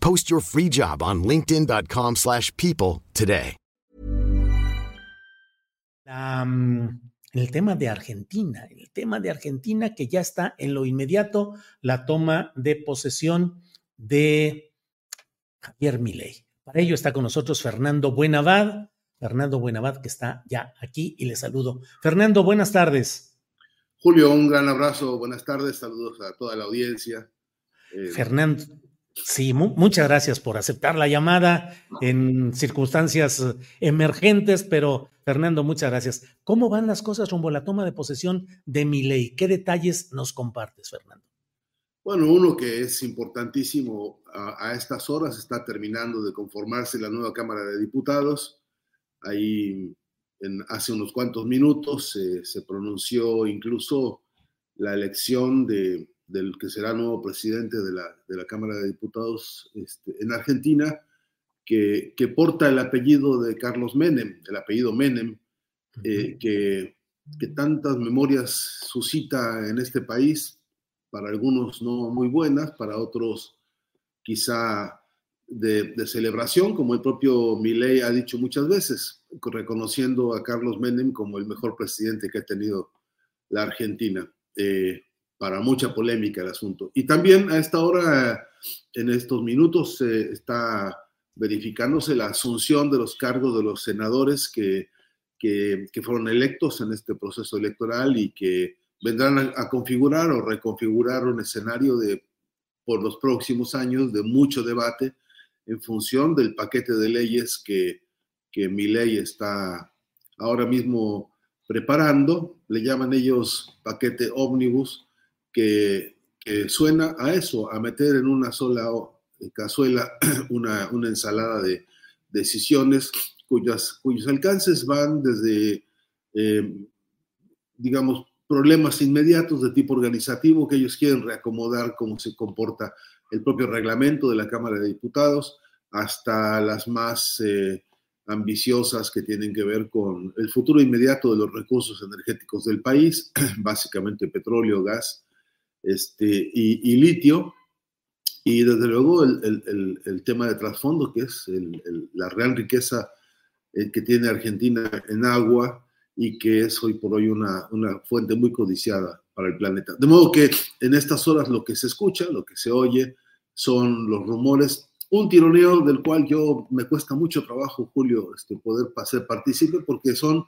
Post your free job on linkedin.com/people slash people today. Mm, el tema de Argentina, el tema de Argentina que ya está en lo inmediato, la toma de posesión de Javier Milei. Para ello está con nosotros Fernando Buenavad, Fernando Buenavad que está ya aquí y le saludo. Fernando, buenas tardes. Julio, un gran abrazo, buenas tardes, saludos a toda la audiencia. Eh, Fernando, sí, mu- muchas gracias por aceptar la llamada en circunstancias eh, emergentes, pero Fernando, muchas gracias. ¿Cómo van las cosas rumbo a la toma de posesión de Milei? ¿Qué detalles nos compartes, Fernando? Bueno, uno que es importantísimo a, a estas horas, está terminando de conformarse la nueva Cámara de Diputados. Ahí en, hace unos cuantos minutos eh, se pronunció incluso la elección de, del que será nuevo presidente de la, de la Cámara de Diputados este, en Argentina, que, que, porta el apellido de Carlos Menem, el apellido Menem, eh, que, que tantas memorias suscita en este país, para algunos no muy buenas, para otros quizá de, de, celebración, como el propio Milei ha dicho muchas veces, reconociendo a Carlos Menem como el mejor presidente que ha tenido la Argentina. Eh, para mucha polémica el asunto. Y también a esta hora, en estos minutos, eh, está verificándose la asunción de los cargos de los senadores que, que, que fueron electos en este proceso electoral y que vendrán a, a, configurar o reconfigurar un escenario de, por los próximos años de mucho debate en función del paquete de leyes que, que mi ley está ahora mismo preparando. Le llaman ellos paquete ómnibus, que, suena a eso, a meter en una sola cazuela una, una ensalada de decisiones cuyas, cuyos alcances van desde, eh, digamos, problemas inmediatos de tipo organizativo que ellos quieren reacomodar cómo se comporta el propio reglamento de la Cámara de Diputados, hasta las más eh, ambiciosas que tienen que ver con el futuro inmediato de los recursos energéticos del país, básicamente petróleo, gas este, y, litio, y desde luego el, el, el, tema de trasfondo, que es la real riqueza eh, que tiene Argentina en agua y que es hoy por hoy una, una, fuente muy codiciada para el planeta. De modo que en estas horas lo que se escucha, lo que se oye, son los rumores un tironeo del cual yo me cuesta mucho trabajo, Julio, este, poder ser partícipe, porque son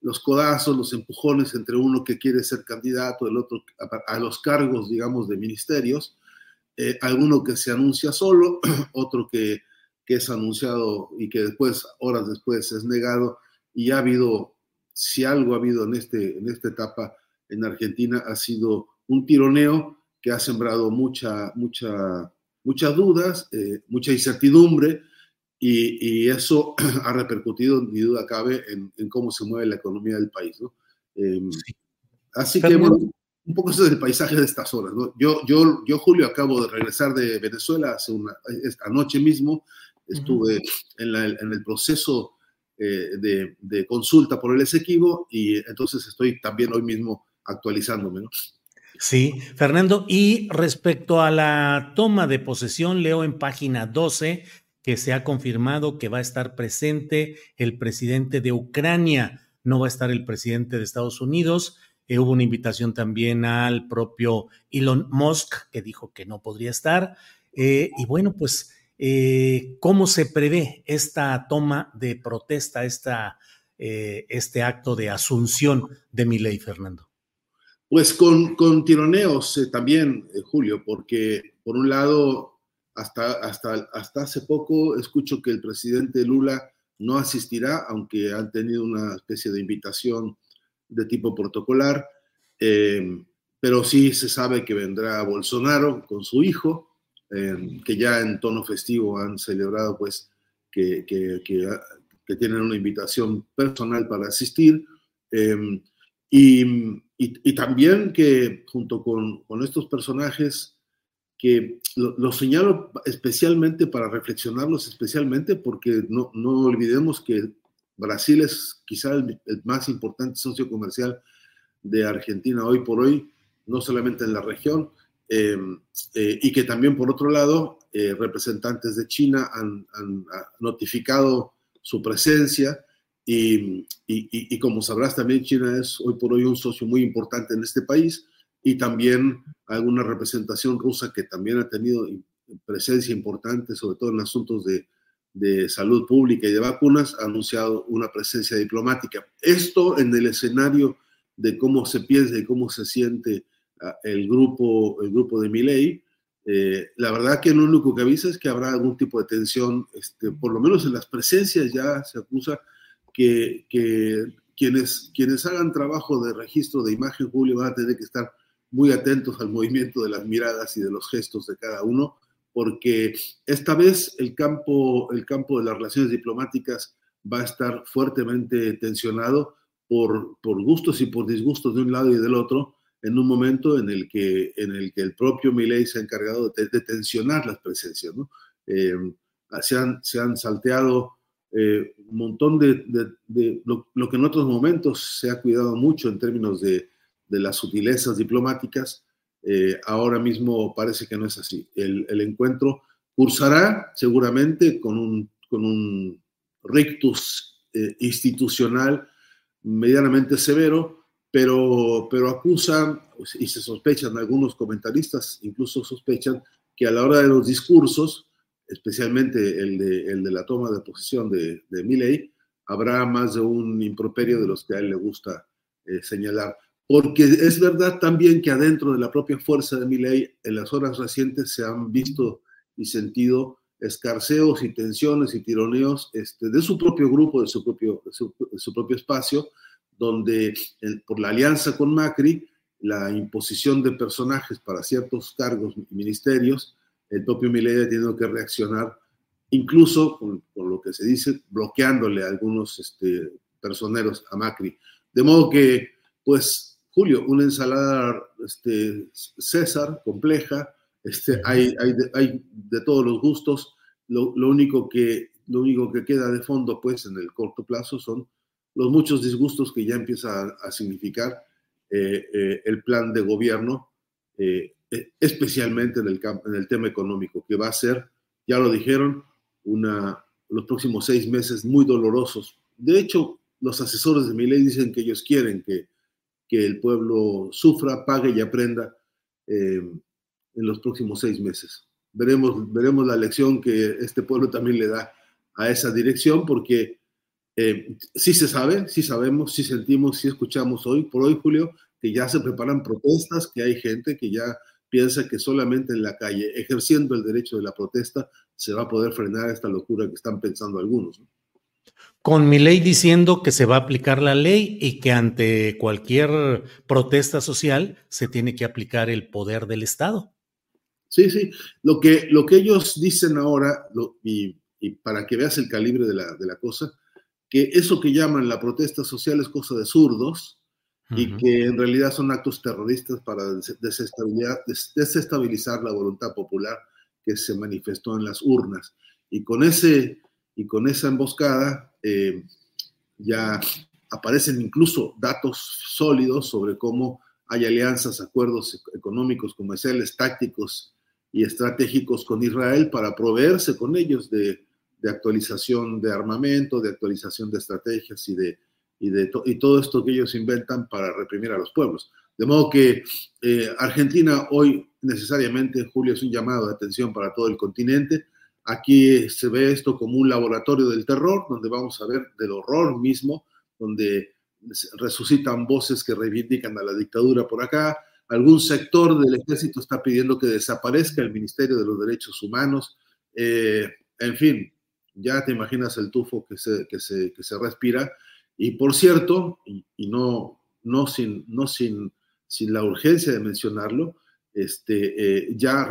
los codazos, los empujones entre uno que quiere ser candidato, el otro a, los cargos, digamos, de ministerios, eh, alguno que se anuncia solo, otro que, que es anunciado y que después, horas después, es negado, y ha habido, si algo ha habido en, este, en esta etapa en Argentina, ha sido un tironeo que ha sembrado mucha, mucha, muchas dudas, eh, mucha incertidumbre, y, eso ha repercutido, ni duda cabe, en, cómo se mueve la economía del país. ¿no? Em, así que, bueno, un poco eso es el paisaje de estas horas. ¿no? Yo, yo, yo, Julio, acabo de regresar de Venezuela hace una, esta noche mismo. Estuve en, la, en, el proceso eh, de, de, consulta por el Esequibo y entonces estoy también hoy mismo actualizándome. ¿no? Sí, Fernando. Y respecto a la toma de posesión, leo en página 12 que se ha confirmado que va a estar presente el presidente de Ucrania, no va a estar el presidente de Estados Unidos. Eh, hubo una invitación también al propio Elon Musk, que dijo que no podría estar. Eh, y bueno, pues, eh, ¿cómo se prevé esta toma de protesta, esta, este acto de asunción de mi ley, Fernando? Pues con, con tironeos también, Julio, porque por un lado hasta, hasta, hasta hace poco escucho que el presidente Lula no asistirá, aunque han tenido una especie de invitación de tipo protocolar, eh, pero sí se sabe que vendrá Bolsonaro con su hijo, eh, que ya en tono festivo han celebrado pues que, que, que, tienen una invitación personal para asistir. Eh, y, y, y, también que junto con, con estos personajes que lo, señalo especialmente para reflexionarlos especialmente porque no, no olvidemos que Brasil es quizá el, más importante socio comercial de Argentina hoy por hoy, no solamente en la región, em, eh, y que también por otro lado eh, representantes de China han, notificado su presencia y, y, y, como sabrás también China es hoy por hoy un socio muy importante en este país y también alguna representación rusa que también ha tenido presencia importante, sobre todo en asuntos de, de salud pública y de vacunas, ha anunciado una presencia diplomática. Esto en el escenario de cómo se piensa y cómo se siente ah, el grupo, el grupo de Miley, eh, la verdad que lo único que avisa es que habrá algún tipo de tensión, este, por lo menos en las presencias ya se acusa que, que quienes, quienes hagan trabajo de registro de imagen, Julio, van a tener que estar muy atentos al movimiento de las miradas y de los gestos de cada uno, porque esta vez el campo, el campo de las relaciones diplomáticas va a estar fuertemente tensionado por, por gustos y por disgustos de un lado y del otro, en un momento en el que, en el, que el propio Milei se ha encargado de, tensionar las presencias. ¿no? Eh, se, han, se han salteado eh, un montón de, de, lo, que en otros momentos se ha cuidado mucho en términos de, de las sutilezas diplomáticas, eh, ahora mismo parece que no es así. El, encuentro cursará seguramente con un, con un rictus eh, institucional medianamente severo, pero, pero acusan y se sospechan, algunos comentaristas incluso sospechan que a la hora de los discursos, especialmente el de, el de la toma de posesión de, de Milley, habrá más de un improperio de los que a él le gusta eh, señalar porque es verdad también que adentro de la propia fuerza de mi ley, en las horas recientes se han visto y sentido escarceos y tensiones y tironeos este, de su propio grupo, de su propio, su, propio espacio, donde por la alianza con Macri, la imposición de personajes para ciertos cargos y ministerios, el propio Milei ha tenido que reaccionar, incluso con, lo que se dice, bloqueándole a algunos este, personeros a Macri. De modo que, pues, Julio, una ensalada este, César, compleja, este, hay, hay, de, hay, de, todos los gustos, lo, lo, único que, lo único que queda de fondo, pues, en el corto plazo son los muchos disgustos que ya empieza a, a significar eh, eh, el plan de gobierno, eh, especialmente en el, en el tema económico, que va a ser, ya lo dijeron, una, los próximos seis meses muy dolorosos. De hecho, los asesores de mi ley dicen que ellos quieren que que el pueblo sufra, pague y aprenda eh, en los próximos seis meses. veremos, veremos la lección que este pueblo también le da a esa dirección, porque eh, sí se sabe, sí sabemos, sí sentimos, sí escuchamos hoy, por hoy, Julio, que ya se preparan protestas, que hay gente que ya piensa que solamente en la calle, ejerciendo el derecho de la protesta, se va a poder frenar esta locura que están pensando algunos. Con mi ley diciendo que se va a aplicar la ley y que ante cualquier protesta social se tiene que aplicar el poder del Estado. Sí, sí. Lo que, lo que ellos dicen ahora, y, para que veas el calibre de la, de la cosa, que eso que llaman la protesta social es cosa de zurdos, y que en realidad son actos terroristas para desestabilizar la voluntad popular que se manifestó en las urnas. Y con, ese, y con esa emboscada eh, ya aparecen incluso datos sólidos sobre cómo hay alianzas, acuerdos económicos, comerciales, tácticos y estratégicos con Israel para proveerse con ellos de, de actualización de armamento, de actualización de estrategias y de y, de y todo esto que ellos inventan para reprimir a los pueblos. De modo que eh, Argentina hoy necesariamente, Julio, es un llamado de atención para todo el continente. Aquí se ve esto como un laboratorio del terror, donde vamos a ver del horror mismo, donde resucitan voces que reivindican a la dictadura por acá. Algún sector del ejército está pidiendo que desaparezca el Ministerio de los Derechos Humanos. Eh, en fin, ya te imaginas el tufo que se, que se, que se respira. Y por cierto, y, no, no, sin, no sin, sin, la urgencia de mencionarlo, este, eh, ya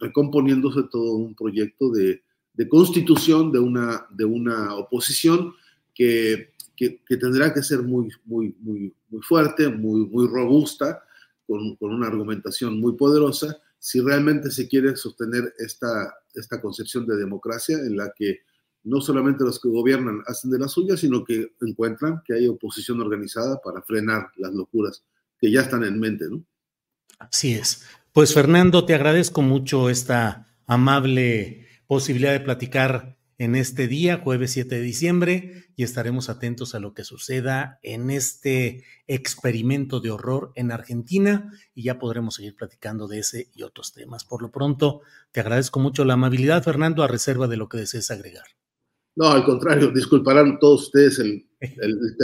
recomponiéndose todo un proyecto de, constitución de una, de una oposición que, que, tendrá que ser muy, muy, muy, muy fuerte, muy, muy robusta, con, con, una argumentación muy poderosa, si realmente se quiere sostener esta, esta concepción de democracia en la que no solamente los que gobiernan hacen de la suya, sino que encuentran que hay oposición organizada para frenar las locuras que ya están en mente, ¿no? Así es. Pues Fernando, te agradezco mucho esta amable posibilidad de platicar en este día, jueves 7 de diciembre, y estaremos atentos a lo que suceda en este experimento de horror en Argentina y ya podremos seguir platicando de ese y otros temas. Por lo pronto, te agradezco mucho la amabilidad, Fernando, a reserva de lo que desees agregar. No, al contrario, disculparán todos ustedes el,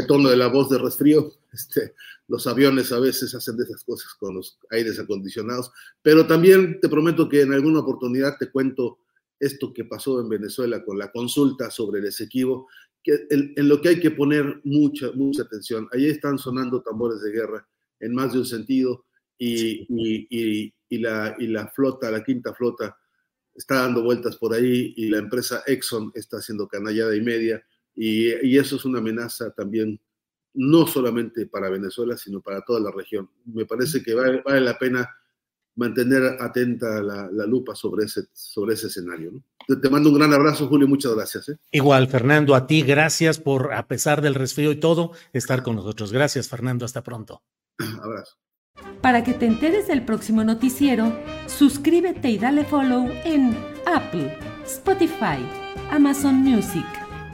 tono de la voz de resfrío. Este, los aviones a veces hacen de esas cosas con los aires acondicionados, pero también te prometo que en alguna oportunidad te cuento esto que pasó en Venezuela con la consulta sobre el Esequibo, que en, lo que hay que poner mucha, mucha atención. Ahí están sonando tambores de guerra en más de un sentido y, y, y, y la, y la flota, la quinta flota, está dando vueltas por ahí y la empresa Exxon está haciendo canallada y media y, eso es una amenaza también no solamente para Venezuela, sino para toda la región. Me parece que vale, la pena mantener atenta la, lupa sobre ese, sobre ese escenario. Te, mando un gran abrazo, Julio, muchas gracias. ¿eh? Igual, Fernando, a ti, gracias por, a pesar del resfrío y todo, estar con nosotros. Gracias, Fernando, hasta pronto. Abrazo. Para que te enteres del próximo noticiero, suscríbete y dale follow en Apple, Spotify, Amazon Music,